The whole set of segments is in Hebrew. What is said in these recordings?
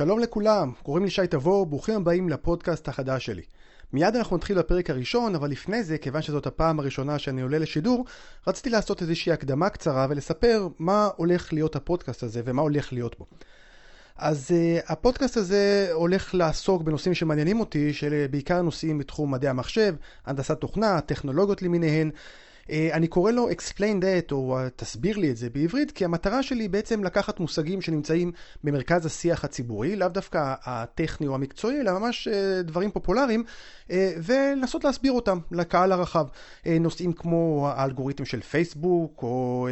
שלום לכולם, קוראים לי שי תבור, ברוכים הבאים לפודקאסט החדש שלי. מיד אנחנו נתחיל בפרק הראשון, אבל לפני זה, כיוון שזאת הפעם הראשונה שאני עולה לשידור, רציתי לעשות איזושהי הקדמה קצרה ולספר מה הולך להיות הפודקאסט הזה ומה הולך להיות בו. אז uh, הפודקאסט הזה הולך לעסוק בנושאים שמעניינים אותי, של בעיקר נושאים בתחום מדעי המחשב, הנדסת תוכנה, טכנולוגיות למיניהן. אה, אני קורא לו explain that, או תסביר לי את זה בעברית, כי המטרה שלי היא בעצם לקחת מושגים שנמצאים במרכז השיח הציבורי, לאו דווקא הטכני או המקצועי, אלא ממש אה, דברים פופולריים, אה, ולנסות להסביר אותם לקהל הרחב. נושאים כמו האלגוריתם של פייסבוק, או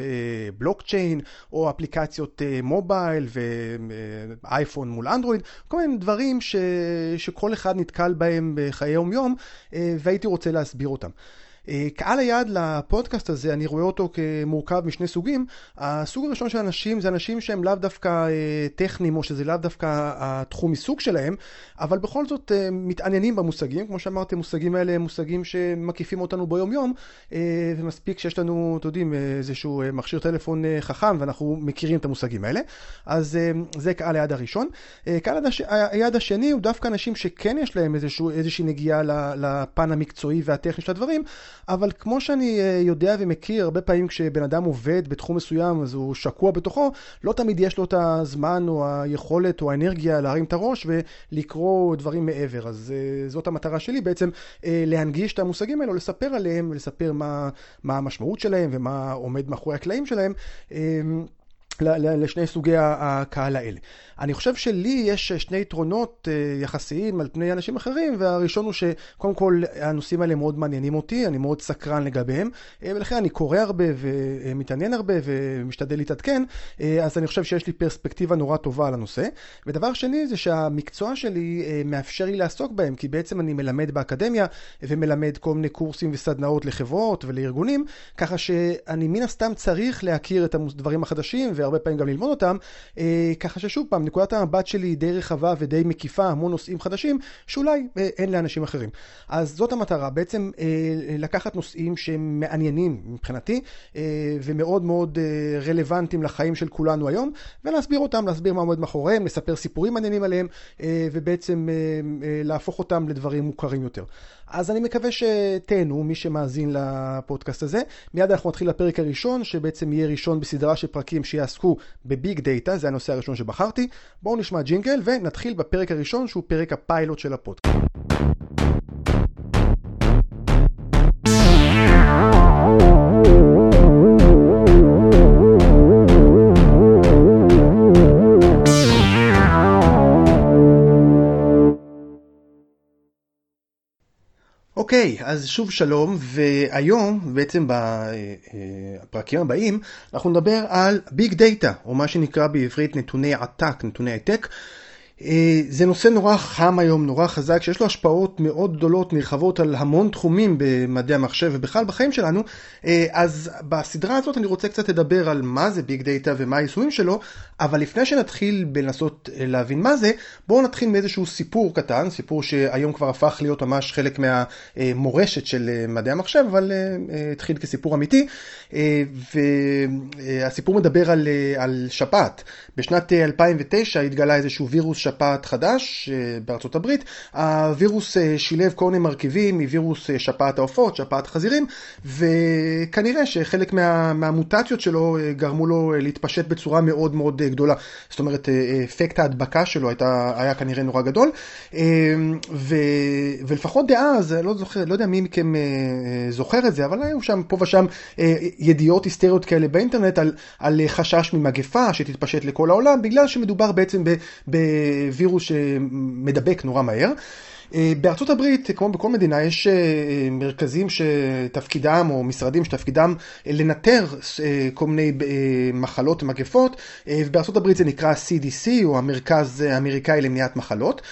בלוקצ'יין, או אפליקציות מובייל ואייפון מול אנדרואיד, כל מיני דברים ש... שכל אחד נתקל בהם בחיי יום-יום, והייתי רוצה להסביר אותם. אה, קהל היעד לפודקאסט הזה, אני רואה אותו כמורכב משני סוגים. הסוג הראשון של אנשים זה אנשים שהם לאו דווקא אה, טכניים, או שזה לאו דווקא התחום עיסוק שלהם, אבל בכל זאת אה, מתעניינים במושגים. כמו שאמרתי, המושגים האלה הם מושגים שמקיפים אותנו ביום-יום, ומספיק שיש לנו, אתם יודעים, איזשהו מכשיר טלפון חכם, ואנחנו מכירים את המושגים האלה. אז זה קהל היעד הראשון. קהל היעד השני הוא דווקא אנשים שכן יש להם איזשהו, איזושהי נגיעה לפן המקצועי והטכני של הדברים. אבל כמו שאני אה, יודע ומכיר, הרבה פעמים כשבן אדם עובד בתחום מסוים, אז הוא שקוע בתוכו, לא תמיד יש לו את הזמן או היכולת או האנרגיה להרים את הראש ולקרוא דברים מעבר. אז אה, זאת המטרה שלי בעצם, אה, להנגיש את המושגים האלו, לספר עליהם ולספר מה, מה המשמעות שלהם ומה עומד מאחורי הקלעים שלהם. לשני סוגי הקהל האלה. אני חושב שלי יש שני יתרונות אה, יחסיים על פני אנשים אחרים, והראשון הוא שקודם כל הנושאים האלה מאוד מעניינים אותי, אני מאוד סקרן לגביהם, אה, ולכן אני קורא הרבה ומתעניין הרבה ומשתדל להתעדכן, אה, אז אני חושב שיש לי פרספקטיבה נורא טובה על הנושא. ודבר שני זה שהמקצוע שלי מאפשר לי לעסוק בהם, כי בעצם אני מלמד באקדמיה ומלמד כל מיני קורסים וסדנאות לחברות ולארגונים, ככה שאני מן הסתם צריך להכיר את הדברים החדשים, והרבה פעמים גם ללמוד אותם, ככה ששוב פעם, נקודת המבט שלי היא די רחבה ודי מקיפה, המון נושאים חדשים, שאולי אה, אין לאנשים אחרים. אז זאת המטרה, בעצם אה, לקחת נושאים שהם מעניינים מבחינתי, אה, ומאוד מאוד רלוונטיים לחיים של כולנו היום, ולהסביר אותם, להסביר מה עומד מאחוריהם, לספר סיפורים מעניינים עליהם, ובעצם להפוך אותם לדברים מוכרים יותר. אז אני מקווה שתהנו, מי שמאזין לפודקאסט הזה. מיד אנחנו נתחיל לפרק הראשון, שבעצם יהיה ראשון בסדרה של פרקים שיעסקו בביג דאטה, זה הנושא הראשון שבחרתי. בואו נשמע ג'ינגל ונתחיל בפרק הראשון, שהוא פרק הפיילוט של הפודקאסט. אוקיי, okay, אז שוב שלום, והיום, בעצם בפרקים הבאים, אנחנו נדבר על big data, או מה שנקרא בעברית נתוני עתק, נתוני העתק. אה, זה נושא נורא חם היום, נורא חזק, שיש לו השפעות מאוד גדולות, נרחבות על המון תחומים במדעי המחשב ובכלל בחיים שלנו. אה, אז בסדרה הזאת אני רוצה קצת לדבר על מה זה big data ומה היישומים שלו, אבל לפני שנתחיל בלנסות אה, להבין מה זה, בואו נתחיל מאיזשהו סיפור קטן, סיפור שהיום כבר הפך להיות ממש חלק מהמורשת של מדעי המחשב, אבל התחיל כסיפור אמיתי. והסיפור מדבר על, על שפעת. בשנת 2009 התגלה איזשהו וירוס שפעת חדש אה, בארצות הברית. הווירוס אה, שילב כל מיני מרכיבים מווירוס אה, שפעת העופות, שפעת חזירים, וכנראה שחלק מה, מהמוטציות שלו גרמו לו להתפשט בצורה מאוד מאוד גדולה. זאת אומרת, אפקט ההדבקה שלו הייתה, היה כנראה נורא גדול. ו, ולפחות דאז, לא זוכר, לא יודע מי מכם זוכר את זה, אבל היו שם פה ושם ידיעות היסטריות כאלה באינטרנט על, על חשש ממגפה שתתפשט לכל העולם, בגלל שמדובר בעצם ב... ב וירוס שמדבק נורא מהר. אה, בארצות הברית, כמו בכל מדינה, יש אה, מרכזים שתפקידם, או משרדים שתפקידם אה, לנטר כל מיני מחלות ומגפות, ובארצות הברית זה נקרא CDC, או המרכז האמריקאי למניעת מחלות.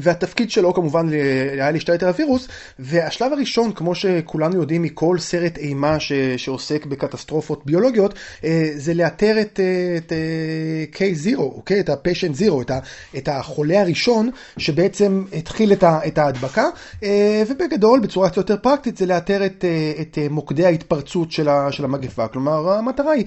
והתפקיד שלו כמובן היה להשתלט על הווירוס, והשלב הראשון, כמו שכולנו יודעים מכל סרט אימה ש, שעוסק בקטסטרופות ביולוגיות, אה, זה לאתר את, אה, את K0, אוקיי? את ה-patient zero, את, ה, את החולה הראשון שבעצם התחיל את, ה, את ההדבקה, אה, ובגדול, בצורה קצת יותר פרקטית, זה לאתר את, את מוקדי ההתפרצות של, ה, של המגפה. כלומר, המטרה היא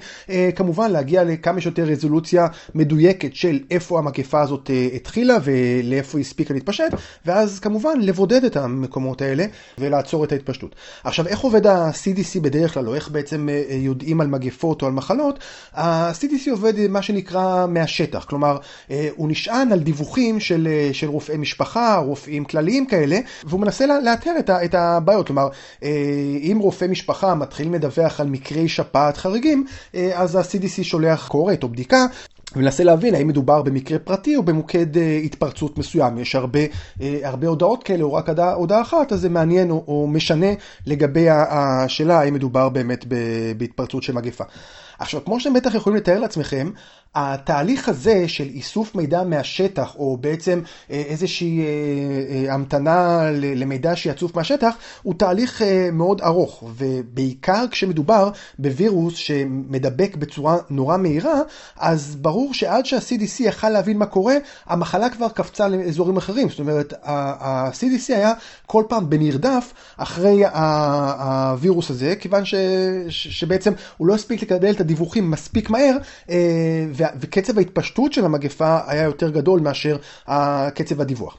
כמובן להגיע לכמה שיותר רזולוציה מדויקת של איפה המגפה הזאת התחילה ולאיפה... איפה היא הספיקה להתפשט, ואז כמובן לבודד את המקומות האלה ולעצור את ההתפשטות. עכשיו, איך עובד ה-CDC בדרך כלל, או איך בעצם אה, יודעים על מגפות או על מחלות? ה-CDC עובד מה שנקרא מהשטח, כלומר, אה, הוא נשען על דיווחים של, אה, של רופאי משפחה, רופאים כלליים כאלה, והוא מנסה לאתר את, את הבעיות. כלומר, אם רופא משפחה מתחיל לדווח על מקרי שפעת חריגים, אז ה-CDC שולח קורת או בדיקה ומנסה להבין האם מדובר במקרה פרטי או במוקד אה, התפרצות מסוים. יש הרבה, אה, הרבה הודעות כאלה או רק הודעה אחת, אז זה מעניין או, או משנה לגבי השאלה האם מדובר באמת בהתפרצות של מגפה. עכשיו, כמו שאתם בטח יכולים לתאר לעצמכם, התהליך הזה של איסוף מידע מהשטח, או בעצם אה, איזושהי אה, אה, המתנה למידע שיצוף מהשטח, הוא תהליך מאוד ארוך, ובעיקר כשמדובר בווירוס שמדבק בצורה נורא מהירה, אז ברור שעד שה-CDC יכל להבין מה קורה, המחלה כבר קפצה לאזורים אחרים. זאת אומרת, ה-CDC היה כל פעם במרדף אחרי הווירוס הזה, כיוון ש... שבעצם הוא לא הספיק לקבל את הדיווחים מספיק מהר, וקצב ההתפשטות של המגפה היה יותר גדול מאשר קצב הדיווח.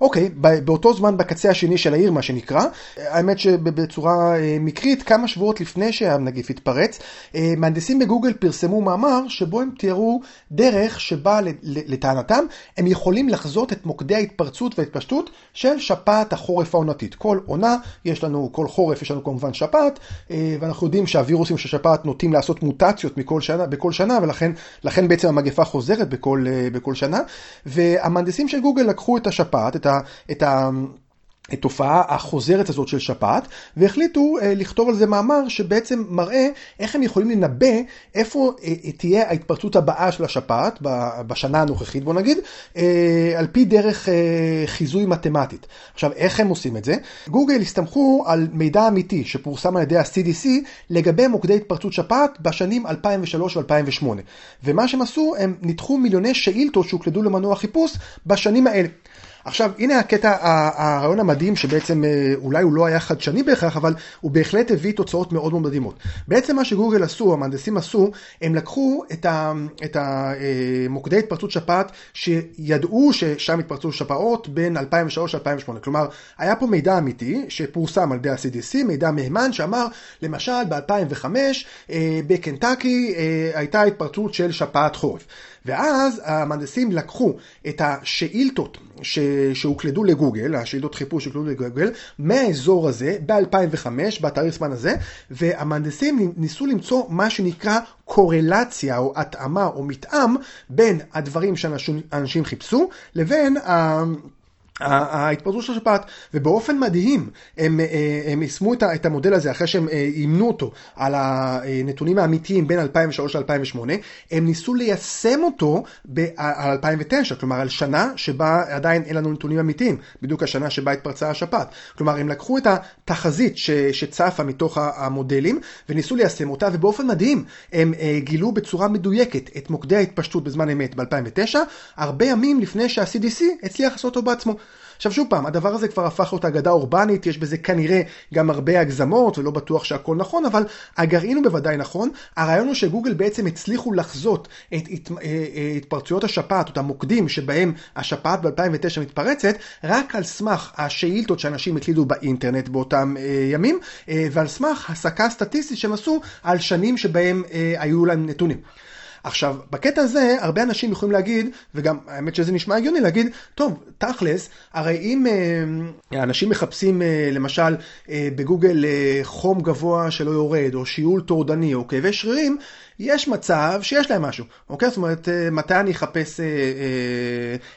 אוקיי, באותו זמן בקצה השני של העיר, מה שנקרא, האמת שבצורה אה, מקרית, כמה שבועות לפני שהנגיף התפרץ, אה, מהנדסים בגוגל פרסמו מאמר שבו הם תיארו דרך שבה לטענתם הם יכולים לחזות את מוקדי ההתפרצות וההתפשטות של שפעת החורף העונתית. כל עונה, יש לנו, כל חורף יש לנו כמובן שפעת, אה, ואנחנו יודעים שהווירוסים של שפעת נוטים לעשות מוטציות מכל שנה, בכל שנה, ולכן בעצם המגפה חוזרת בכל, בכל שנה, והמהנדסים של גוגל לקחו את השפעת, את ה... את ה התופעה החוזרת הזאת של שפעת, והחליטו אה, לכתוב על זה מאמר שבעצם מראה איך הם יכולים לנבא איפה אה, תהיה ההתפרצות הבאה של השפעת בשנה הנוכחית, בוא נגיד, אה, על פי דרך אה, חיזוי מתמטית. עכשיו, איך הם עושים את זה? גוגל הסתמכו על מידע אמיתי שפורסם על ידי ה-CDC לגבי מוקדי התפרצות שפעת בשנים 2003 ו-2008. ומה שהם עשו, הם ניתחו מיליוני שאילתות שהוקלדו למנוע חיפוש בשנים האלה. עכשיו, הנה הקטע, הרעיון המדהים שבעצם אה, אולי הוא לא היה חדשני בהכרח, אבל הוא בהחלט הביא תוצאות מאוד מאוד מדהימות. בעצם מה שגוגל עשו, המהנדסים עשו, הם לקחו את, ה, את המוקדי אה, התפרצות שפעת שידעו ששם התפרצו שפעות בין 2003 ל-2008. כלומר, היה פה מידע אמיתי שפורסם על ידי ה-CDC, מידע מהימן שאמר, למשל ב-2005 אה, בקנטקי הייתה התפרצות של שפעת חורף. ואז המהנדסים לקחו את השאילתות ש... שהוקלדו לגוגל, השאילתות חיפוש שהוקלדו לגוגל, מהאזור הזה, ב-2005, בתאריך זמן הזה, והמהנדסים ניסו למצוא מה שנקרא קורלציה או התאמה או מתאם בין הדברים שאנשים חיפשו לבין ה... ההתפרצות של השפעת, ובאופן מדהים הם, אה, הם יישמו את המודל הזה אחרי שהם אה, אימנו אותו על הנתונים האמיתיים בין 2003 ל-2008, הם ניסו ליישם אותו על 2009, כלומר על שנה שבה עדיין אין לנו נתונים אמיתיים, בדיוק השנה שבה התפרצה השפעת. כלומר הם לקחו את התחזית ש, שצפה מתוך המודלים וניסו ליישם אותה, ובאופן מדהים הם אה, גילו בצורה מדויקת את מוקדי ההתפשטות בזמן אמת ב-2009, הרבה ימים לפני שה-CDC הצליח לעשות אותו בעצמו. עכשיו שוב פעם, הדבר הזה כבר הפך להיות אגדה אורבנית, יש בזה כנראה גם הרבה הגזמות, ולא בטוח שהכל נכון, אבל הגרעין הוא בוודאי נכון. הרעיון הוא שגוגל בעצם הצליחו לחזות את הת, אה, אה, התפרצויות השפעת, אותם מוקדים שבהם השפעת ב-2009 מתפרצת, רק על סמך השאילתות שאנשים הקלידו באינטרנט באותם אה, ימים, ועל סמך הסקה סטטיסטית שהם עשו על שנים שבהם היו להם נתונים. עכשיו, בקטע הזה, הרבה אנשים יכולים להגיד, וגם האמת שזה נשמע הגיוני, להגיד, טוב, תכלס, הרי אם אה, אנשים מחפשים אה, למשל אה, בגוגל חום גבוה שלא יורד, או שיעול טורדני, או כאבי שרירים, יש מצב שיש להם משהו, אוקיי? זאת אומרת, אה, מתי אני אחפש אה, אה,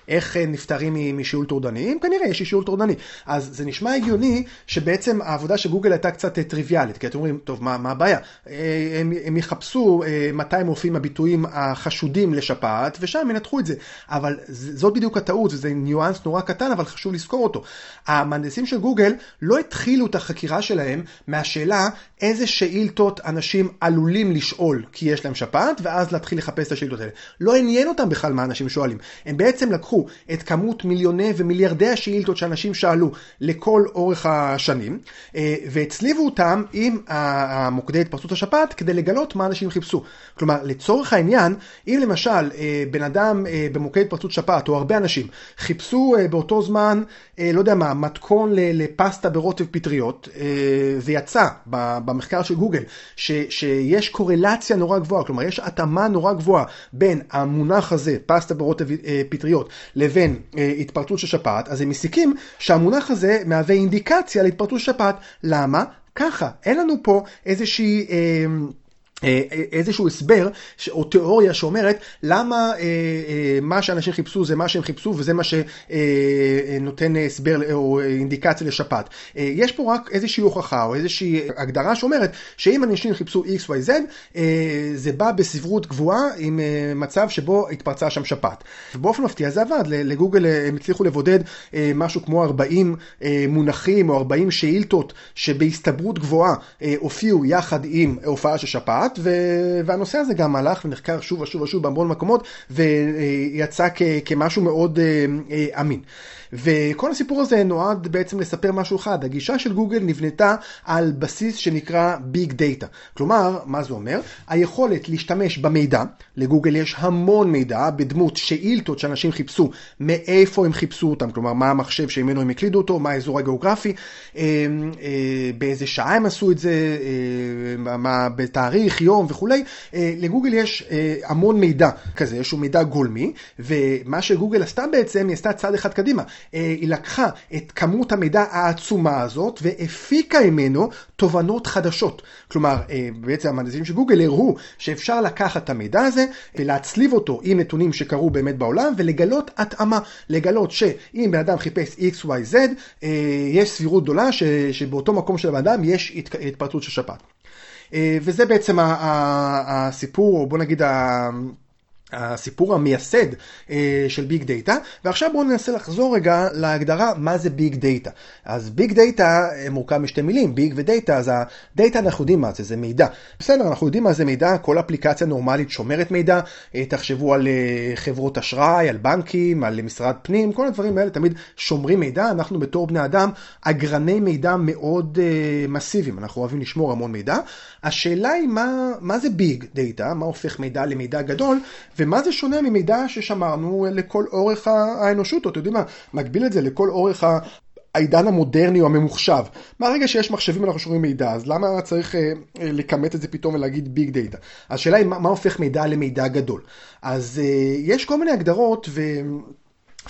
איך נפטרים משיעול טורדני? כנראה יש שיעול טורדני. אז זה נשמע הגיוני שבעצם העבודה של גוגל הייתה קצת טריוויאלית, כי אתם אומרים, טוב, מה, מה הבעיה? הם, הם יחפשו מתי מופיעים הביטויים החשודים לשפעת, ושם ינתחו את זה. אבל זאת בדיוק הטעות, וזה ניואנס נורא קטן, אבל חשוב לזכור אותו. המהנדסים של גוגל לא התחילו את החקירה שלהם מהשאלה איזה שאילתות אנשים עלולים לשאול כי יש להם שפעת, ואז להתחיל לחפש את השאילתות האלה. לא עניין אותם בכלל מה אנשים שואלים. הם בעצם לקחו את כמות מיליוני ומיליארדי השאילתות שאנשים שאלו לכל אורך השנים, אה, והצליבו אותם עם המוקדי התפרצות השפעת כדי לגלות מה אנשים חיפשו. כלומר, לצורך העניין, אם למשל אה, בן אדם אה, במוקד התפרצות שפעת, או הרבה אנשים, חיפשו באותו זמן, לא יודע מה, מתכון לפסטה ברוטב פטריות, ויצא במחקר של גוגל ש, שיש קורלציה נורא גבוהה, כלומר יש התאמה נורא גבוהה בין המונח הזה, פסטה ברוטב פטריות, לבין התפרצות של שפעת, אז הם מסיקים שהמונח הזה מהווה אינדיקציה להתפרצות של שפעת. למה? ככה, אין לנו פה איזושהי... אה, אה, איזשהו הסבר או תיאוריה שאומרת למה אה, אה, מה שאנשים חיפשו זה מה שהם חיפשו וזה מה שנותן הסבר או אינדיקציה לשפעת. יש פה רק איזושהי הוכחה או איזושהי הגדרה שאומרת שאם אנשים חיפשו XYZ זה בא בסברות גבוהה עם מצב שבו התפרצה שם שפעת. באופן מפתיע זה עבד, לגוגל הם הצליחו לבודד משהו כמו 40 מונחים או 40 שאילתות שבהסתברות גבוהה הופיעו יחד עם הופעה של שפעת. ו... והנושא הזה גם הלך ונחקר שוב ושוב ושוב בהמון מקומות ויצא כ... כמשהו מאוד אה, אה, אמין. וכל הסיפור הזה נועד בעצם לספר משהו אחד, הגישה של גוגל נבנתה על בסיס שנקרא ביג דאטה. כלומר, מה זה אומר? היכולת להשתמש במידע, לגוגל יש המון מידע בדמות שאילתות שאנשים חיפשו, מאיפה הם חיפשו אותם, כלומר מה המחשב שממנו הם הקלידו אותו, מה האזור הגיאוגרפי, אה, אה, באיזה שעה הם עשו את זה, אה, מה בתאריך, יום וכולי. לגוגל יש המון מידע כזה, יש מידע גולמי, ומה שגוגל עשתה בעצם, היא עשתה צעד אחד קדימה. אה, היא לקחה את כמות המידע העצומה הזאת והפיקה ממנו תובנות חדשות. כלומר, אה, בעצם המהנדסים של גוגל הראו שאפשר לקחת את המידע הזה ולהצליב אותו עם נתונים שקרו באמת בעולם ולגלות התאמה, לגלות שאם בן אדם חיפש XYZ, אה, יש סבירות גדולה שבאותו מקום של הבן אדם יש התפרצות של שפעת. וזה בעצם הסיפור, או בוא נגיד הסיפור המייסד אה, של big data, ועכשיו בואו ננסה לחזור רגע להגדרה מה זה big data. אז big data מורכב משתי מילים, big ו data, אז ה data אנחנו יודעים מה זה, זה מידע. בסדר, אנחנו יודעים מה זה מידע, כל אפליקציה נורמלית שומרת מידע, אה, תחשבו על חברות אשראי, על בנקים, על משרד פנים, כל הדברים האלה תמיד שומרים מידע, אנחנו בתור בני אדם אגרני מידע מאוד מסיביים, אנחנו אוהבים לשמור המון מידע. השאלה היא מה, מה זה big data, מה הופך מידע למידע גדול, ומה זה שונה ממידע ששמרנו לכל אורך האנושות, או אתם יודעים מה, מקביל את זה לכל אורך העידן המודרני או הממוחשב. מהרגע שיש מחשבים אנחנו שומרים מידע, אז למה צריך אה, לכמת את זה פתאום ולהגיד big data? השאלה היא מה, מה הופך מידע למידע גדול. אז אה, יש כל מיני הגדרות ו...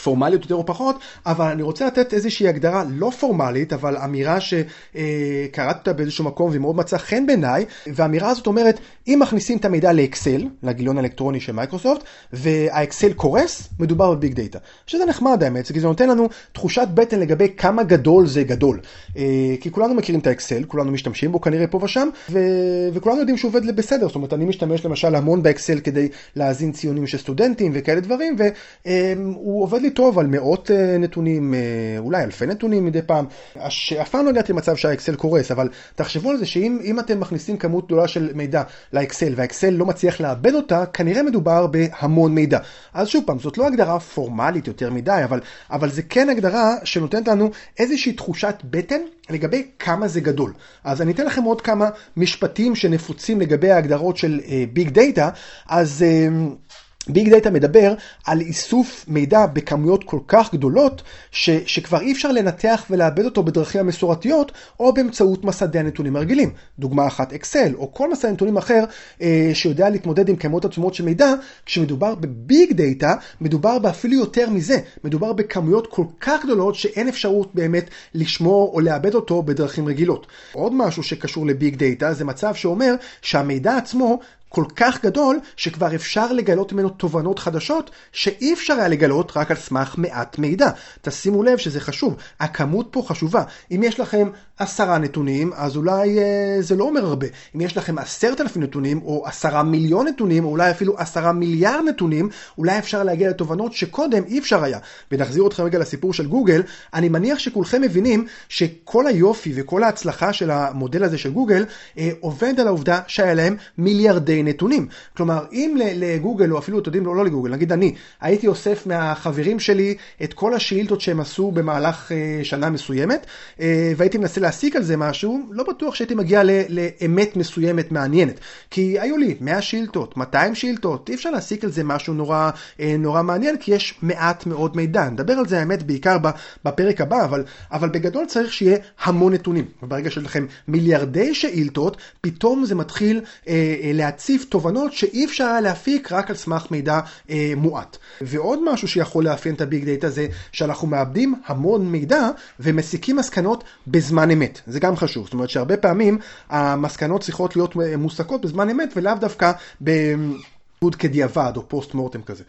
פורמליות יותר או פחות, אבל אני רוצה לתת איזושהי הגדרה לא פורמלית, אבל אמירה שקראתי אותה באיזשהו מקום והיא מאוד מצאה חן בעיניי, והאמירה הזאת אומרת, אם מכניסים את המידע לאקסל, לגיליון האלקטרוני של מייקרוסופט, והאקסל קורס, מדובר ב big data. שזה נחמד האמת, כי זה נותן לנו תחושת בטן לגבי כמה גדול זה גדול. אה, כי כולנו מכירים את האקסל, כולנו משתמשים בו כנראה פה ושם, ו... וכולנו יודעים שהוא עובד בסדר, זאת אומרת, אני משתמש למשל המון באקסל כדי להאזין ציונים של סטודנטים וכאלה דברים, והוא עובד לי טוב על מאות אה, נתונים, אה, אולי אלפי נתונים מדי פעם. אף פעם לא הגעתי למצב שהאקסל קורס, אבל תחשבו על זה שאם אתם מכניסים כמות גדולה של מידע לאקסל והאקסל לא מצליח לאבד אותה, כנראה מדובר בהמון מידע. אז שוב פעם, זאת לא הגדרה פורמלית יותר מדי, אבל, אבל זה כן הגדרה שנותנת לנו איזושהי תחושת בטן לגבי כמה זה גדול. אז אני אתן לכם עוד כמה משפטים שנפוצים לגבי ההגדרות של big uh, data. אז... Uh, big data מדבר על איסוף מידע בכמויות כל כך גדולות, ש, שכבר אי אפשר לנתח ולעבד אותו בדרכים המסורתיות, או באמצעות מסדי הנתונים הרגילים. דוגמה אחת אקסל, או כל מסד נתונים אחר אה, שיודע להתמודד עם כמויות עצומות של מידע, כשמדובר ב big data, מדובר באפילו יותר מזה. מדובר בכמויות כל כך גדולות שאין אפשרות באמת לשמור או לעבד אותו בדרכים רגילות. עוד משהו שקשור לביג דאטה זה מצב שאומר שהמידע עצמו כל כך גדול, שכבר אפשר לגלות ממנו תובנות חדשות, שאי אפשר היה לגלות רק על סמך מעט מידע. תשימו לב שזה חשוב, הכמות פה חשובה. אם יש לכם עשרה נתונים, אז אולי אה, זה לא אומר הרבה. אם יש לכם עשרת אלפים נתונים, או עשרה מיליון נתונים, או אולי אפילו עשרה מיליארד נתונים, אולי אפשר להגיע לתובנות שקודם אי אפשר היה. ונחזיר אתכם רגע לסיפור של גוגל, אני מניח שכולכם מבינים שכל היופי וכל ההצלחה של המודל הזה של גוגל, אה, עובד על העובדה שהיה להם מיליארדי נתונים. כלומר, אם לגוגל, או אפילו, אתם יודעים, לא, לא לגוגל, נגיד אני, הייתי אוסף מהחברים שלי את כל השאילתות שהם עשו במהלך אה, שנה מסוימת, אה, והייתי מנסה להסיק על זה משהו, לא בטוח שהייתי מגיע לאמת מסוימת מעניינת. כי היו לי 100 שאילתות, 200 שאילתות, אי אפשר להסיק על זה משהו נורא, אה, נורא מעניין, כי יש מעט מאוד מידע. נדבר על זה האמת בעיקר בפרק הבא, אבל, אבל בגדול צריך שיהיה המון נתונים. וברגע שיש לכם מיליארדי שאילתות, פתאום זה מתחיל אה, אה, להציף תובנות שאי אפשר היה להפיק רק על סמך מידע אה, מועט. ועוד משהו שיכול לאפיין את הביג דאטה זה שאנחנו מאבדים המון מידע ומסיקים מסקנות בזמן אמת. זה גם חשוב. זאת אומרת שהרבה פעמים המסקנות צריכות להיות מוסקות בזמן אמת ולאו דווקא בעבוד בדיעבד או post mortem כזה.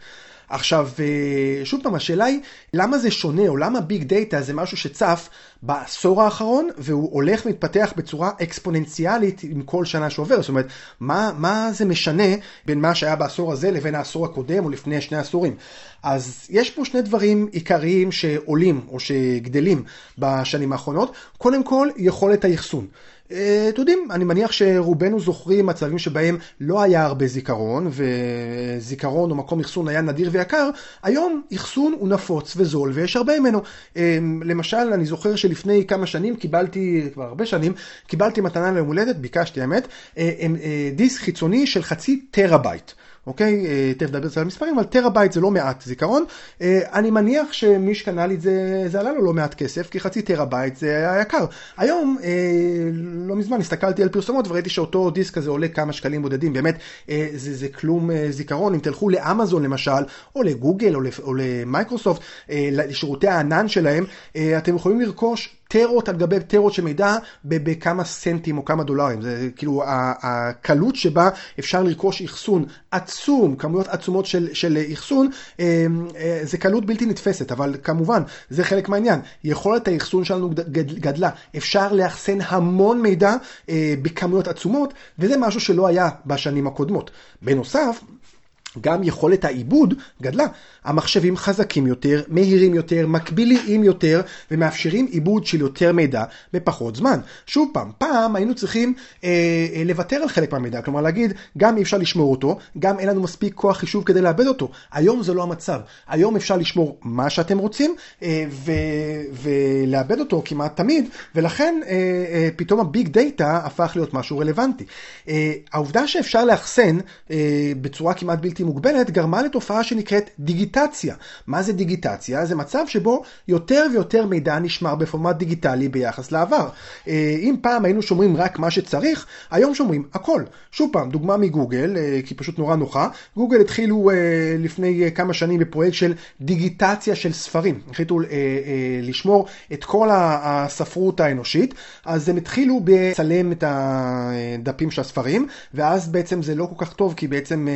עכשיו, אה, שוב פעם, השאלה היא, למה זה שונה, או למה big data זה משהו שצף בעשור האחרון, והוא הולך ומתפתח בצורה אקספוננציאלית עם כל שנה שעובר? זאת אומרת, מה, מה זה משנה בין מה שהיה בעשור הזה לבין העשור הקודם, או לפני שני עשורים? אז יש פה שני דברים עיקריים שעולים, או שגדלים בשנים האחרונות. קודם כל, יכולת האחסון. אה, אתם יודעים, אני מניח שרובנו זוכרים מצבים שבהם לא היה הרבה זיכרון, וזיכרון או מקום אחסון היה נדיר ויקר, היום אחסון הוא נפוץ וזול ויש הרבה ממנו. אה, למשל, אני זוכר שלפני כמה שנים קיבלתי, כבר הרבה שנים, קיבלתי מתנה ליום הולדת, ביקשתי האמת, אה, דיסק חיצוני של חצי טראבייט. אוקיי? אה, תכף נדבר על המספרים, אבל טראבייט זה לא מעט זיכרון. אה, אני מניח שמי שקנה לי את זה, זה עלה לו לא מעט כסף, כי חצי טראבייט זה היה יקר. היום, אה, לא מזמן, הסתכלתי על פרסומות וראיתי שאותו דיסק הזה עולה כמה שקלים בודדים. באמת, זה, זה כלום זיכרון. אם תלכו לאמזון למשל, או לגוגל, או למייקרוסופט, לשירותי הענן שלהם, אתם יכולים לרכוש טרות על גבי טרות של מידע בכמה סנטים או כמה דולרים. זה כאילו הקלות שבה אפשר לרכוש אחסון עצום, כמויות עצומות של, של אחסון, אה, אה, זה קלות בלתי נתפסת, אבל כמובן, זה חלק מהעניין. יכולת האחסון שלנו גדלה. אפשר לאחסן המון מידע אה, בכמויות עצומות, וזה משהו שלא היה בשנים הקודמות. בנוסף, גם יכולת העיבוד גדלה. המחשבים חזקים יותר, מהירים יותר, מקביליים יותר, ומאפשרים עיבוד של יותר מידע בפחות זמן. שוב פעם, פעם היינו צריכים אה, אה, לוותר על חלק מהמידע, כלומר להגיד, גם אי אפשר לשמור אותו, גם אין לנו מספיק כוח חישוב כדי לאבד אותו. היום זה לא המצב. היום אפשר לשמור מה שאתם רוצים, אה, ו, ולאבד אותו כמעט תמיד, ולכן אה, אה, פתאום הביג דאטה הפך להיות משהו רלוונטי. אה, העובדה שאפשר לאחסן אה, בצורה כמעט בלתי מוגבלת גרמה לתופעה שנקראת דיגיטציה. מה זה דיגיטציה? זה מצב שבו יותר ויותר מידע נשמר בפורמט דיגיטלי ביחס לעבר. אה, אם פעם היינו שומרים רק מה שצריך, היום שומרים הכל. שוב פעם, דוגמה מגוגל, אה, כי פשוט נורא נוחה, גוגל התחילו אה, לפני כמה שנים בפרויקט של דיגיטציה של ספרים. החליטו לשמור את כל הספרות האנושית, אז הם התחילו בצלם את הדפים של הספרים, ואז בעצם זה לא כל כך טוב, כי בעצם...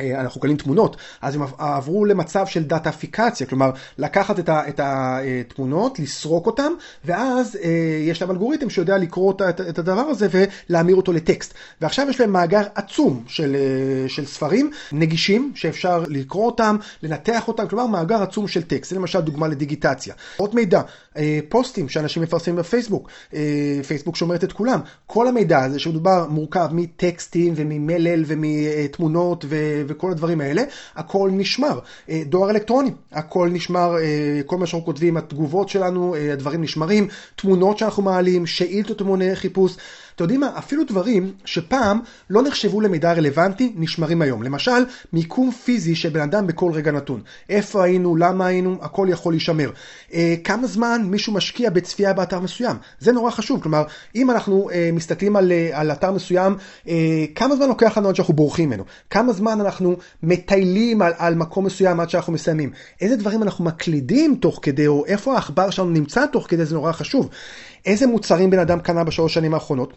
אה, אנחנו קלים תמונות, אז הם עברו למצב של דאטאפיקציה, כלומר לקחת את התמונות, לסרוק אותם, ואז אה, יש להם אלגוריתם שיודע לקרוא את הדבר הזה ולהמיר אותו לטקסט. ועכשיו יש להם מאגר עצום של, אה, של ספרים נגישים, שאפשר לקרוא אותם, לנתח אותם, כלומר מאגר עצום של טקסט. זה למשל דוגמה לדיגיטציה. עוד מידע, פוסטים שאנשים מפרסמים בפייסבוק, פייסבוק שומרת את כולם. כל המידע הזה שמדובר מורכב מטקסטים וממלל ומתמונות ו... וכל הדברים האלה, הכל נשמר. אה, דואר אלקטרוני, הכל נשמר, אה, כל מה שאנחנו כותבים, התגובות שלנו, אה, הדברים נשמרים, תמונות שאנחנו מעלים, שאילתות ומוני חיפוש. אתם יודעים מה? אפילו דברים שפעם לא נחשבו למידע רלוונטי, נשמרים היום. למשל, מיקום פיזי של בן אדם בכל רגע נתון. איפה היינו, למה היינו, הכל יכול להישמר. אה, כמה זמן מישהו משקיע בצפייה באתר מסוים. זה נורא חשוב. כלומר, אם אנחנו אה, מסתכלים על, אה, על אתר מסוים, אה, כמה זמן לוקח לנו עד שאנחנו בורחים ממנו? כמה זמן אנחנו מטיילים על, על מקום מסוים עד שאנחנו מסיימים? איזה דברים אנחנו מקלידים תוך כדי, או איפה העכבר שלנו נמצא תוך כדי, זה נורא חשוב. איזה מוצרים בן אדם קנה בשלוש שנים האחרונות?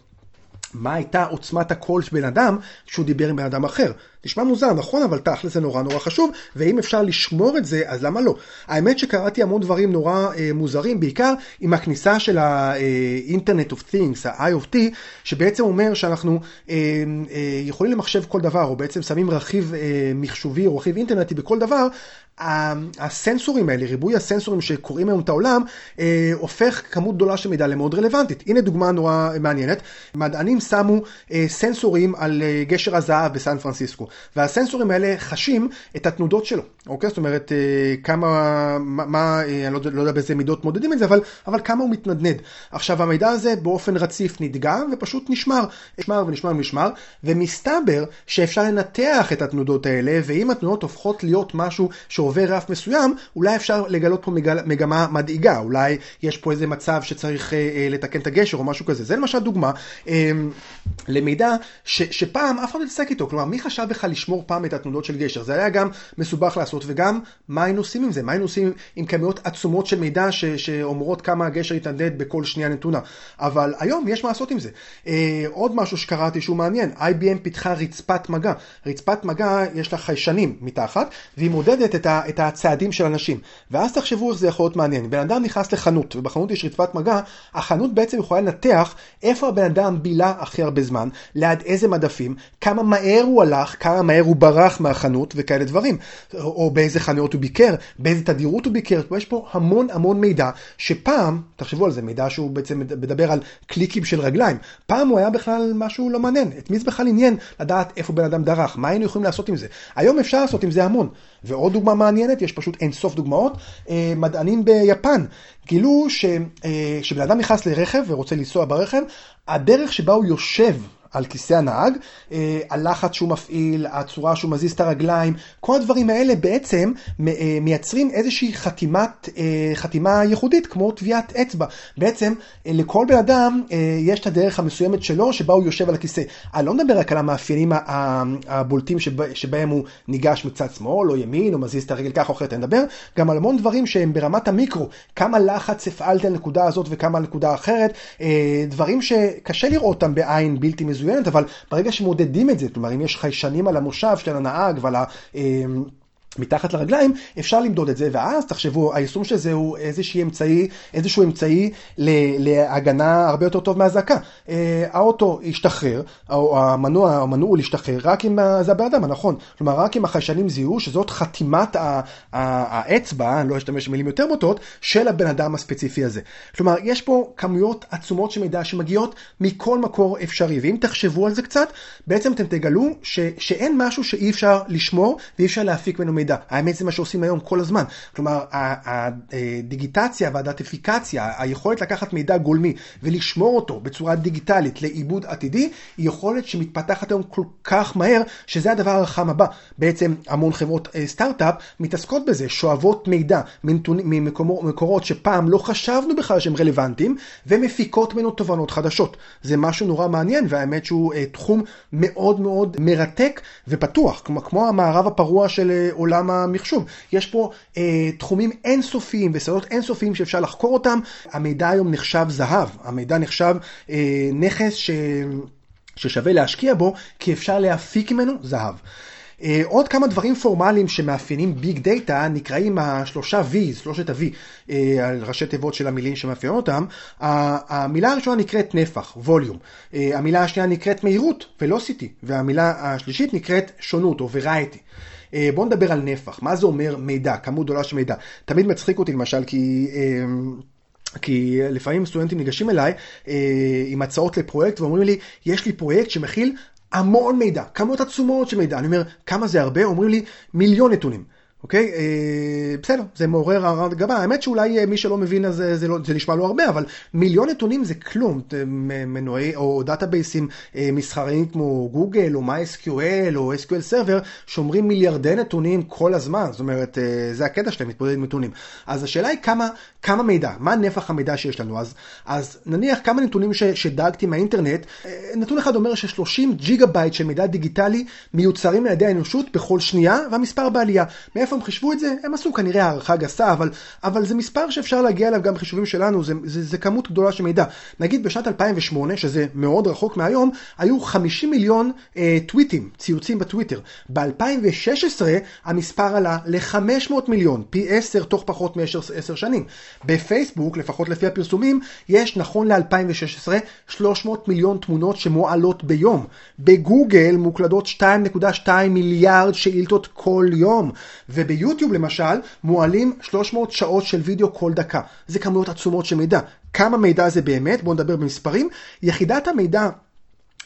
מה הייתה עוצמת הקול של בן אדם כשהוא דיבר עם בן אדם אחר. נשמע מוזר, נכון? אבל תכל'ס זה נורא נורא חשוב, ואם אפשר לשמור את זה, אז למה לא? האמת שקראתי המון דברים נורא אה, מוזרים, בעיקר עם הכניסה של ה-Internet of Things, ה-IoT, שבעצם אומר שאנחנו אה, אה, יכולים למחשב כל דבר, או בעצם שמים רכיב אה, מחשובי או רכיב אינטרנטי בכל דבר, הסנסורים האלה, ריבוי הסנסורים שקוראים היום את העולם, אה, הופך כמות גדולה של מידע למאוד רלוונטית. הנה דוגמה נורא מעניינת. מדענים שמו אה, סנסורים על אה, גשר הזהב בסן פרנסיסקו, והסנסורים האלה חשים את התנודות שלו, אוקיי? זאת אומרת, אה, כמה, מה, מה אה, אני לא, לא יודע באיזה מידות מודדים את זה, אבל, אבל כמה הוא מתנדנד. עכשיו, המידע הזה באופן רציף נדגם ופשוט נשמר. נשמר ונשמר ונשמר, ומסתבר שאפשר לנתח את התנודות האלה, ואם התנודות הופכות להיות משהו שעובר רף מסוים, אולי אפשר לגלות פה מגל, מגמה מדאיגה, אולי יש פה איזה מצב שצריך אה, אה, לתקן את הגשר או משהו כזה. זה למשל דוגמה אה, למידע ש, שפעם אף אחד לא התעסק איתו, כלומר מי חשב בכלל לשמור פעם את התנודות של גשר? זה היה גם מסובך לעשות, וגם מה היינו עושים עם זה? מה היינו עושים עם כמויות עצומות של מידע ש, שאומרות כמה הגשר יתנדד בכל שנייה נתונה? אבל היום יש מה לעשות עם זה. אה, עוד משהו שקראתי שהוא מעניין, IBM פיתחה רצפת מגע. רצפת מגע יש לה חיישנים מתחת, והיא מודדת את, ה, את הצעדים של אנשים. ואז תחשבו איך זה יכול להיות מעניין. בן אדם נכנס לחנות, ובחנות יש רצפת מגע, החנות בעצם יכולה לנתח איפה הבן אדם בילה הכי הרבה זמן, ליד איזה מדפים, כמה מהר הוא הלך, כמה מהר הוא ברח מהחנות וכאלה דברים. או באיזה חנויות הוא ביקר, באיזה תדירות הוא ביקר. יש פה המון המון מידע, שפעם, תחשבו על זה, מידע שהוא בעצם מדבר על קליקים של רגליים. פעם הוא היה בכלל משהו לא מעניין. את מי זה בכלל עניין לדעת איפה בן אדם דרך? מה היינו יכולים לעשות עם זה? היום אפשר לעשות עם זה המון. ועוד דוגמה מעניינת, יש פשוט אין סוף דוגמאות, אה, מדענים ביפן גילו שבן אדם נכנס לרכב ורוצה לנסוע ברכב, הדרך שבה הוא יושב על כיסא הנהג, אה, הלחץ שהוא מפעיל, הצורה שהוא מזיז את הרגליים, כל הדברים האלה בעצם אה, מייצרים איזושהי חתימת, אה, חתימה ייחודית, כמו טביעת אצבע. בעצם לכל בן אדם יש את הדרך המסוימת שלו, שבה הוא יושב על הכיסא. אני לא מדבר רק על המאפיינים הבולטים שבהם הוא ניגש מצד שמאל או ימין, או מזיז את הרגל ככה או אחרת, אני מדבר גם על המון דברים שהם ברמת המיקרו, כמה לחץ הפעלת על נקודה הזאת וכמה על נקודה אחרת, דברים שקשה לראות אותם בעין בלתי מזוהה. מצוינת, אבל ברגע שמודדים את זה, כלומר אם יש חיישנים על המושב של הנהג ועל ה... מתחת לרגליים, אפשר למדוד את זה, ואז תחשבו, היישום של זה הוא איזשהו אמצעי, איזשהו אמצעי להגנה הרבה יותר טוב מהזעקה. אה, האוטו ישתחרר, או המנוע, המנוע הוא להשתחרר רק אם זה הבן אדם, נכון. כלומר, רק אם החיישנים זיהו שזאת חתימת האצבע, אני לא אשתמש במילים יותר בוטות, של הבן אדם הספציפי הזה. כלומר, יש פה כמויות עצומות של מידע שמגיעות מכל מקור אפשרי, ואם תחשבו על זה קצת, בעצם אתם תגלו ש, שאין משהו שאי אפשר לשמור ואי אפשר להפיק ממנו מידע. האמת זה מה שעושים היום כל הזמן. כלומר, הדיגיטציה והדטיפיקציה, היכולת לקחת מידע גולמי ולשמור אותו בצורה דיגיטלית לעיבוד עתידי, היא יכולת שמתפתחת היום כל כך מהר, שזה הדבר החם הבא. בעצם המון חברות אה, סטארט-אפ מתעסקות בזה, שואבות מידע ממקורות שפעם לא חשבנו בכלל שהם רלוונטיים, ומפיקות ממנו תובנות חדשות. זה משהו נורא מעניין, והאמת שהוא אה, תחום מאוד מאוד מרתק ופתוח, כמו, כמו המערב הפרוע של אה, עולם המחשוב. יש פה אה, תחומים אינסופיים ושדות אינסופיים שאפשר לחקור אותם. המידע היום נחשב זהב, המידע נחשב אה, נכס ש... ששווה להשקיע בו, כי אפשר להפיק ממנו זהב. Uh, עוד כמה דברים פורמליים שמאפיינים ביג דאטה נקראים השלושה V, שלושת ה-V, על ראשי תיבות של המילים שמאפיינות אותם. המילה הראשונה נקראת נפח, ווליום. Uh, המילה השנייה נקראת מהירות, velocity, והמילה השלישית נקראת שונות או variety. אה, בואו נדבר על נפח, מה זה אומר מידע, כמות גדולה של מידע. תמיד מצחיק אותי למשל כי... אה, כי לפעמים סטודנטים ניגשים אליי אה, עם הצעות לפרויקט ואומרים לי, יש לי פרויקט שמכיל המון מידע, כמות עצומות של מידע. אני אומר, כמה זה הרבה? אומרים לי, מיליון נתונים. אוקיי? אה, בסדר, זה מעורר הרמת גבה. האמת שאולי אה, מי שלא מבין אז זה, לא, זה נשמע לו הרבה, אבל מיליון נתונים זה כלום. מנועי או דאטאבייסים אה, מסחריים כמו גוגל או MySQL או SQL Server שומרים מיליארדי נתונים כל הזמן. זאת אומרת, אה, זה הקטע שלהם, להתמודד עם נתונים. אז השאלה היא כמה, כמה מידע, מה נפח המידע שיש לנו. אז, אז נניח כמה נתונים ש, שדגתי מהאינטרנט, אה, נתון אחד אומר ש-30 ג'יגה בייט של מידע דיגיטלי מיוצרים על ידי האנושות בכל שנייה, והמספר בעלייה. מאיפה הם חישבו את זה? הם עשו כנראה הערכה גסה, אבל, אבל זה מספר שאפשר להגיע אליו גם בחישובים שלנו, זה, זה, זה כמות גדולה של מידע. נגיד בשנת 2008, שזה מאוד רחוק מהיום, היו 50 מיליון אה, טוויטים, ציוצים בטוויטר. ב-2016 המספר עלה ל-500 מיליון, פי 10 תוך פחות מ-10 שנים. בפייסבוק, לפחות לפי הפרסומים, יש נכון ל-2016 300 מיליון תמונות שמועלות ביום. בגוגל מוקלדות 2.2 מיליארד שאילתות כל יום. וביוטיוב למשל, מועלים 300 שעות של וידאו כל דקה. זה כמויות עצומות של מידע. כמה מידע זה באמת? בואו נדבר במספרים. יחידת המידע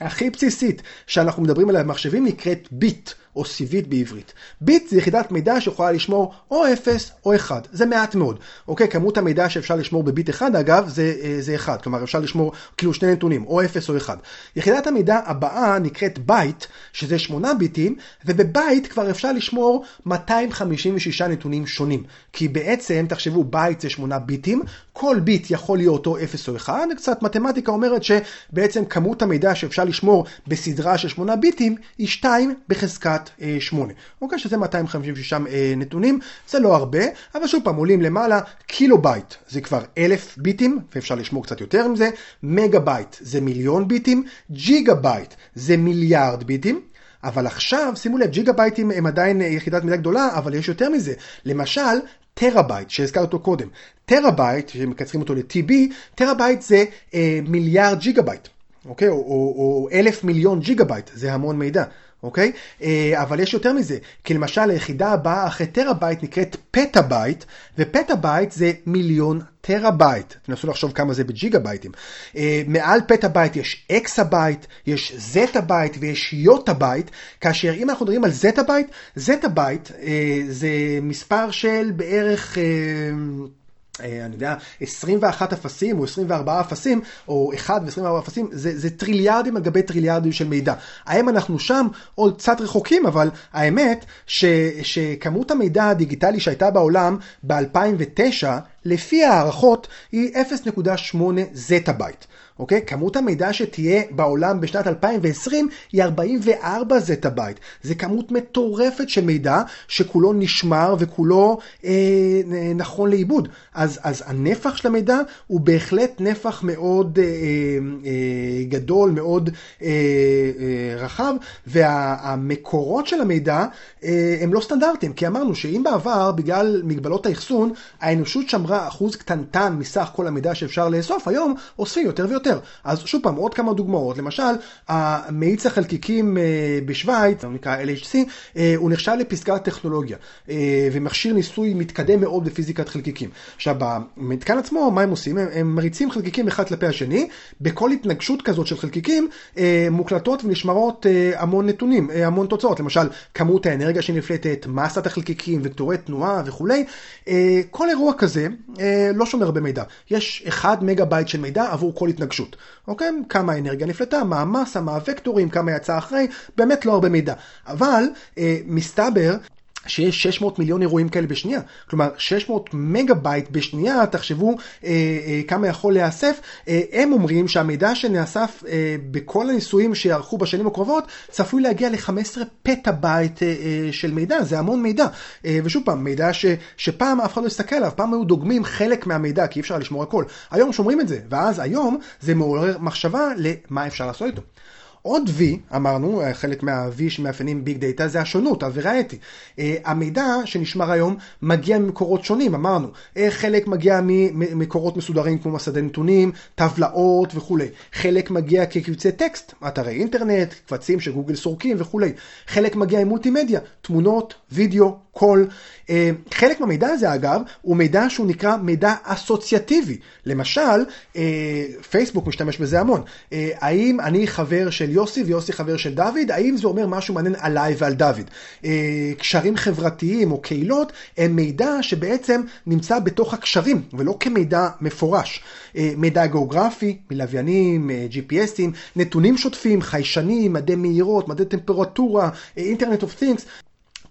הכי בסיסית שאנחנו מדברים עליה במחשבים נקראת ביט. או סיבית בעברית. ביט זה יחידת מידע שיכולה לשמור או 0 או 1, זה מעט מאוד. אוקיי, כמות המידע שאפשר לשמור בביט 1 אגב זה, אה, זה 1, כלומר אפשר לשמור כאילו שני נתונים, או 0 או 1. יחידת המידע הבאה נקראת בייט, שזה 8 ביטים, ובבייט כבר אפשר לשמור 256 נתונים שונים. כי בעצם, תחשבו, בייט זה 8 ביטים, כל ביט יכול להיות או 0 או 1, קצת מתמטיקה אומרת שבעצם כמות המידע שאפשר לשמור בסדרה של 8 ביטים היא 2 בחזקת 8. אה, אוקיי, שזה 256 אה, נתונים, זה לא הרבה, אבל שוב פעם עולים למעלה, קילו בייט זה כבר אלף ביטים, ואפשר לשמור קצת יותר מזה, מגה בייט זה מיליון ביטים, ג'יגה בייט זה מיליארד ביטים. אבל עכשיו, שימו לב, ג'יגה בייטים הם עדיין אה, יחידת מידע גדולה, אבל יש יותר מזה. למשל, טראבייט, שהזכרת אותו קודם. טראבייט, שמקצרים אותו ל-TB, טראבייט זה אה, מיליארד ג'יגה בייט, אוקיי? או, או, או אלף מיליון ג'יגה בייט, זה המון מידע. אוקיי? אה, אבל יש יותר מזה, כי למשל היחידה הבאה אחרי טראבייט נקראת פטאבייט, ופטאבייט זה מיליון טראבייט. תנסו לחשוב כמה זה בג'יגה בייטים. אה, מעל פטאבייט יש אקסאבייט, יש זטאבייט ויש יוטאבייט, כאשר אם אנחנו מדברים על זטאבייט, זטאבייט אה, זה מספר של בערך... אה, אני יודע, 21 אפסים או 24 אפסים, או 1 ו-24 אפסים, זה, זה טריליארדים על גבי טריליארדים של מידע. אמנם אנחנו שם עוד קצת רחוקים, אבל האמת ש, שכמות המידע הדיגיטלי שהייתה בעולם ב-2009, לפי הערכות, היא 0.8 זטה בייט. אוקיי? כמות המידע שתהיה בעולם בשנת 2020 היא 44 זטה בייט. זה כמות מטורפת של מידע שכולו נשמר וכולו אה, נכון לעיבוד. אז, אז הנפח של המידע הוא בהחלט נפח מאוד אה, אה, גדול, מאוד אה, אה, רחב, והמקורות של המידע אה, הם לא סטנדרטיים, כי אמרנו שאם בעבר, בגלל מגבלות האחסון, האנושות שמרה אחוז קטנטן מסך כל המידע שאפשר לאסוף, היום אוספים יותר ויותר. יותר. אז שוב פעם, עוד כמה דוגמאות. למשל, המאיץ החלקיקים אה, בשוויץ, הוא נקרא LHC, אה, הוא נחשב לפסגת טכנולוגיה, אה, ומכשיר ניסוי מתקדם מאוד בפיזיקת חלקיקים. עכשיו, במתקן עצמו, מה הם עושים? הם, הם מריצים חלקיקים אחד כלפי השני, בכל התנגשות כזאת של חלקיקים, מוקלטות ונשמרות המון נתונים, המון תוצאות. למשל, כמות האנרגיה שנפלטת, מסת החלקיקים, וקטורי תנועה וכולי. כל אירוע כזה לא שומר הרבה מידע. יש 1 מגה בייט של מידע עבור כל. התנגשות. אוקיי? כמה אנרגיה נפלטה, מה המסה, מה הוקטורים, כמה יצא אחרי, באמת לא הרבה מידע. אבל אה, מסתבר שיש 600 מיליון אירועים כאלה בשנייה. כלומר, 600 מגה בייט בשנייה, תחשבו אה, אה, כמה יכול להיאסף. אה, הם אומרים שהמידע שנאסף אה, בכל הניסויים שיערכו בשנים הקרובות, צפוי להגיע ל-15 פטה בייט אה, אה, של מידע, זה המון מידע. אה, ושוב פעם, מידע ש, שפעם אף אחד לא הסתכל עליו, פעם היו דוגמים חלק מהמידע, כי אי אפשר לשמור הכל. היום שומרים את זה, ואז היום זה מעורר מחשבה למה אפשר לעשות איתו. עוד V, אמרנו, חלק מה-V שמאפיינים ביג דאטה זה השונות, הווראייטי. Uh, המידע שנשמר היום מגיע ממקורות שונים, אמרנו. Uh, חלק מגיע ממקורות מסודרים כמו מסדי נתונים, טבלאות וכולי. חלק מגיע כקבצי טקסט, אתרי אינטרנט, קבצים שגוגל סורקים וכולי. חלק מגיע עם מולטימדיה, תמונות, וידאו, קול. אה, חלק מהמידע הזה אגב, הוא מידע שהוא נקרא מידע אסוציאטיבי. למשל, אה, פייסבוק משתמש בזה המון. אה, האם אני חבר של יוסי ויוסי חבר של דוד? האם זה אומר משהו מעניין עליי ועל דוד? קשרים חברתיים או קהילות הם מידע שבעצם נמצא בתוך הקשרים ולא כמידע מפורש. מידע גיאוגרפי, מלוויינים, GPSים, נתונים שוטפים, חיישנים, מדי מהירות, מדי טמפרטורה, Internet of Things.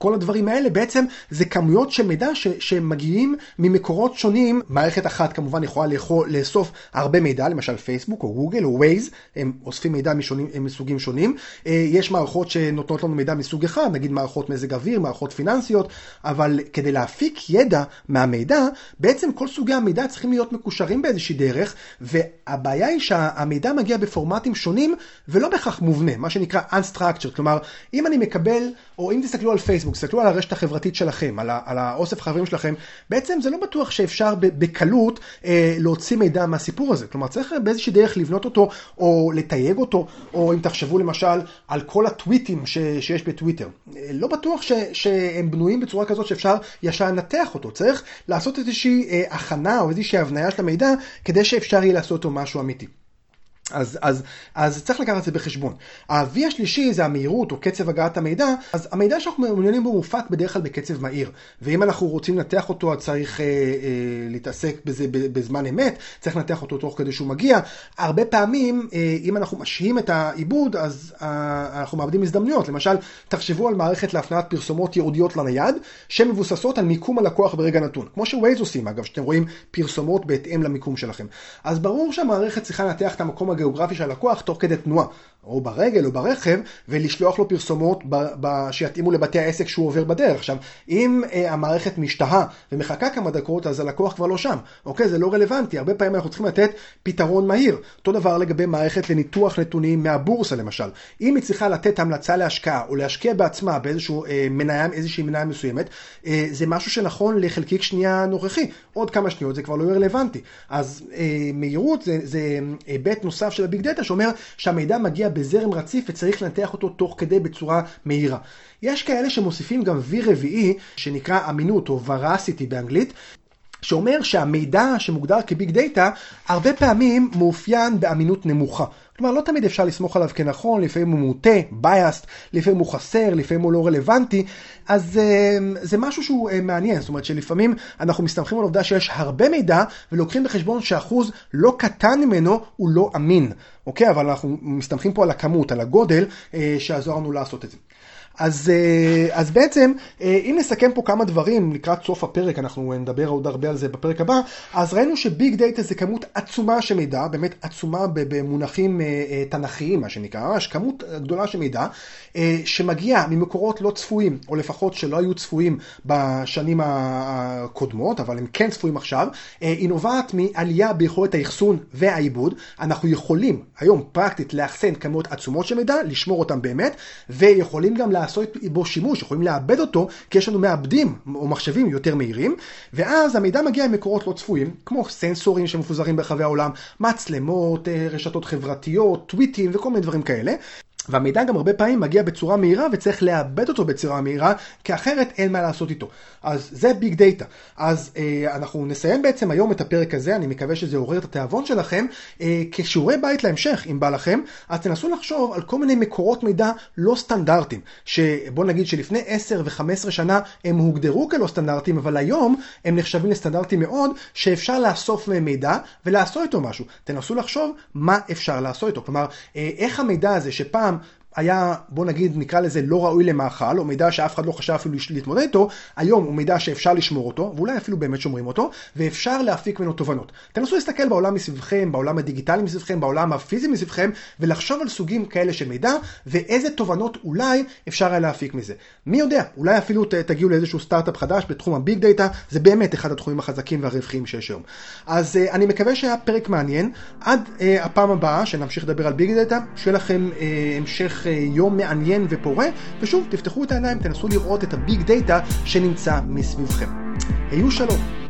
כל הדברים האלה בעצם זה כמויות של מידע שמגיעים ממקורות שונים. מערכת אחת כמובן יכולה לאכול, לאסוף הרבה מידע, למשל פייסבוק או גוגל או ווייז, הם אוספים מידע משונים, מסוגים שונים. אה, יש מערכות שנותנות לנו מידע מסוג אחד, נגיד מערכות מזג אוויר, מערכות פיננסיות, אבל כדי להפיק ידע מהמידע, בעצם כל סוגי המידע צריכים להיות מקושרים באיזושהי דרך, והבעיה היא שהמידע מגיע בפורמטים שונים ולא בהכרח מובנה, מה שנקרא unstructured, כלומר, אם אני מקבל, או אם תסתכלו על פייסבוק, תסתכלו על הרשת החברתית שלכם, על, על האוסף חברים שלכם, בעצם זה לא בטוח שאפשר בקלות אה, להוציא מידע מהסיפור הזה. כלומר, צריך באיזושהי דרך לבנות אותו, או לתייג אותו, או אם תחשבו למשל על כל הטוויטים ש, שיש בטוויטר. אה, לא בטוח ש, שהם בנויים בצורה כזאת שאפשר ישר לנתח אותו. צריך לעשות איזושהי אה, הכנה או איזושהי הבניה של המידע, כדי שאפשר יהיה לעשות אותו משהו אמיתי. אז, אז, אז צריך לקחת את זה בחשבון. ה-V השלישי זה המהירות או קצב הגעת המידע, אז המידע שאנחנו מעוניינים בו מופק בדרך כלל בקצב מהיר. ואם אנחנו רוצים לנתח אותו, אז צריך אה, אה, להתעסק בזה בזמן אמת, צריך לנתח אותו תוך כדי שהוא מגיע. הרבה פעמים, אה, אם אנחנו משהים את העיבוד, אז אה, אנחנו מאבדים הזדמנויות. למשל, תחשבו על מערכת להפניית פרסומות ייעודיות לנייד, שמבוססות על מיקום הלקוח ברגע נתון. כמו שווייז עושים, אגב, שאתם רואים פרסומות בהתאם למיקום שלכם. אז ברור שהמערכת צריכה לנתח את המקום הגיאוגרפי של הלקוח תוך כדי תנועה, או ברגל או ברכב, ולשלוח לו פרסומות ב- ב- שיתאימו לבתי העסק שהוא עובר בדרך. עכשיו, אם אה, המערכת משתהה ומחכה כמה דקות, אז הלקוח כבר לא שם. אוקיי? זה לא רלוונטי. הרבה פעמים אנחנו צריכים לתת פתרון מהיר. אותו דבר לגבי מערכת לניתוח נתונים מהבורסה למשל. אם היא צריכה לתת המלצה להשקעה, או להשקיע בעצמה באיזשהו אה, מניה, איזושהי מניה מסוימת, אה, זה משהו שנכון לחלקיק שנייה נוכחי. עוד כמה שניות זה כבר לא יהיה רלוונטי. אז אה, מהירות זה, זה היבט נוסף של הביג דאטה שאומר שהמידע מגיע בזרם רציף וצריך לנתח אותו תוך כדי בצורה מהירה. יש כאלה שמוסיפים גם V רביעי שנקרא אמינות או veracity באנגלית. שאומר שהמידע שמוגדר כביג דאטה הרבה פעמים מאופיין באמינות נמוכה. כלומר, לא תמיד אפשר לסמוך עליו כנכון, לפעמים הוא מוטה, biased, לפעמים הוא חסר, לפעמים הוא לא רלוונטי, אז אה, זה משהו שהוא אה, מעניין, זאת אומרת שלפעמים אנחנו מסתמכים על עובדה שיש הרבה מידע, ולוקחים בחשבון שאחוז לא קטן ממנו הוא לא אמין, אוקיי? אבל אנחנו מסתמכים פה על הכמות, על הגודל, אה, שעזור לנו לעשות את זה. אז, אה, אז בעצם, אה, אם נסכם פה כמה דברים לקראת סוף הפרק, אנחנו נדבר עוד הרבה על זה בפרק הבא, אז ראינו שביג דאטה זה כמות עצומה של מידע, באמת עצומה במונחים אה, תנכיים, מה שנקרא, ממש כמות גדולה של מידע, שמגיעה ממקורות לא צפויים, או לפחות שלא היו צפויים בשנים הקודמות, אבל הם כן צפויים עכשיו, היא נובעת מעלייה ביכולת האחסון והעיבוד. אנחנו יכולים היום פרקטית לאחסן כמות עצומות של מידע, לשמור אותם באמת, ויכולים גם לעשות בו שימוש, יכולים לאבד אותו, כי יש לנו מעבדים או מחשבים יותר מהירים, ואז המידע מגיע ממקורות לא צפויים, כמו סנסורים שמפוזרים ברחבי העולם, מצלמות, אה, רשתות חברתיות, טוויטים וכל מיני דברים כאלה. והמידע גם הרבה פעמים מגיע בצורה מהירה וצריך לאבד אותו בצורה מהירה, כי אחרת אין מה לעשות איתו. אז זה ביג דאטה. אז אה, אנחנו נסיים בעצם היום את הפרק הזה, אני מקווה שזה עורר את התיאבון שלכם. אה, כשיעורי בית להמשך, אם בא לכם, אז תנסו לחשוב על כל מיני מקורות מידע לא סטנדרטיים. שבוא נגיד שלפני 10 ו-15 שנה הם הוגדרו כלא סטנדרטיים, אבל היום הם נחשבים לסטנדרטיים מאוד, שאפשר לאסוף מהם מידע ולעשות איתו משהו. תנסו לחשוב מה אפשר לעשות איתו. כלומר, אה, איך המידע הזה שפעם... קודם היה, בוא נגיד, נקרא לזה לא ראוי למאכל, או מידע שאף אחד לא חשב אפילו להתמודד איתו, היום הוא מידע שאפשר לשמור אותו, ואולי אפילו באמת שומרים אותו, ואפשר להפיק ממנו תובנות. תנסו להסתכל בעולם מסביבכם, בעולם הדיגיטלי מסביבכם, בעולם הפיזי מסביבכם, ולחשוב על סוגים כאלה של מידע, ואיזה תובנות אולי אפשר היה להפיק מזה. מי יודע, אולי אפילו תגיעו לאיזשהו סטארט-אפ חדש בתחום הביג דאטה, זה באמת אחד התחומים החזקים והרווחיים שיש היום. אז אה, אני מקווה שהיה פרק מעניין. עד אה, הפעם הבאה, שנמשיך לדבר על ביג דאטה, שיהיה לכם אה, המשך... יום מעניין ופורה, ושוב, תפתחו את העיניים, תנסו לראות את הביג דאטה שנמצא מסביבכם. היו שלום.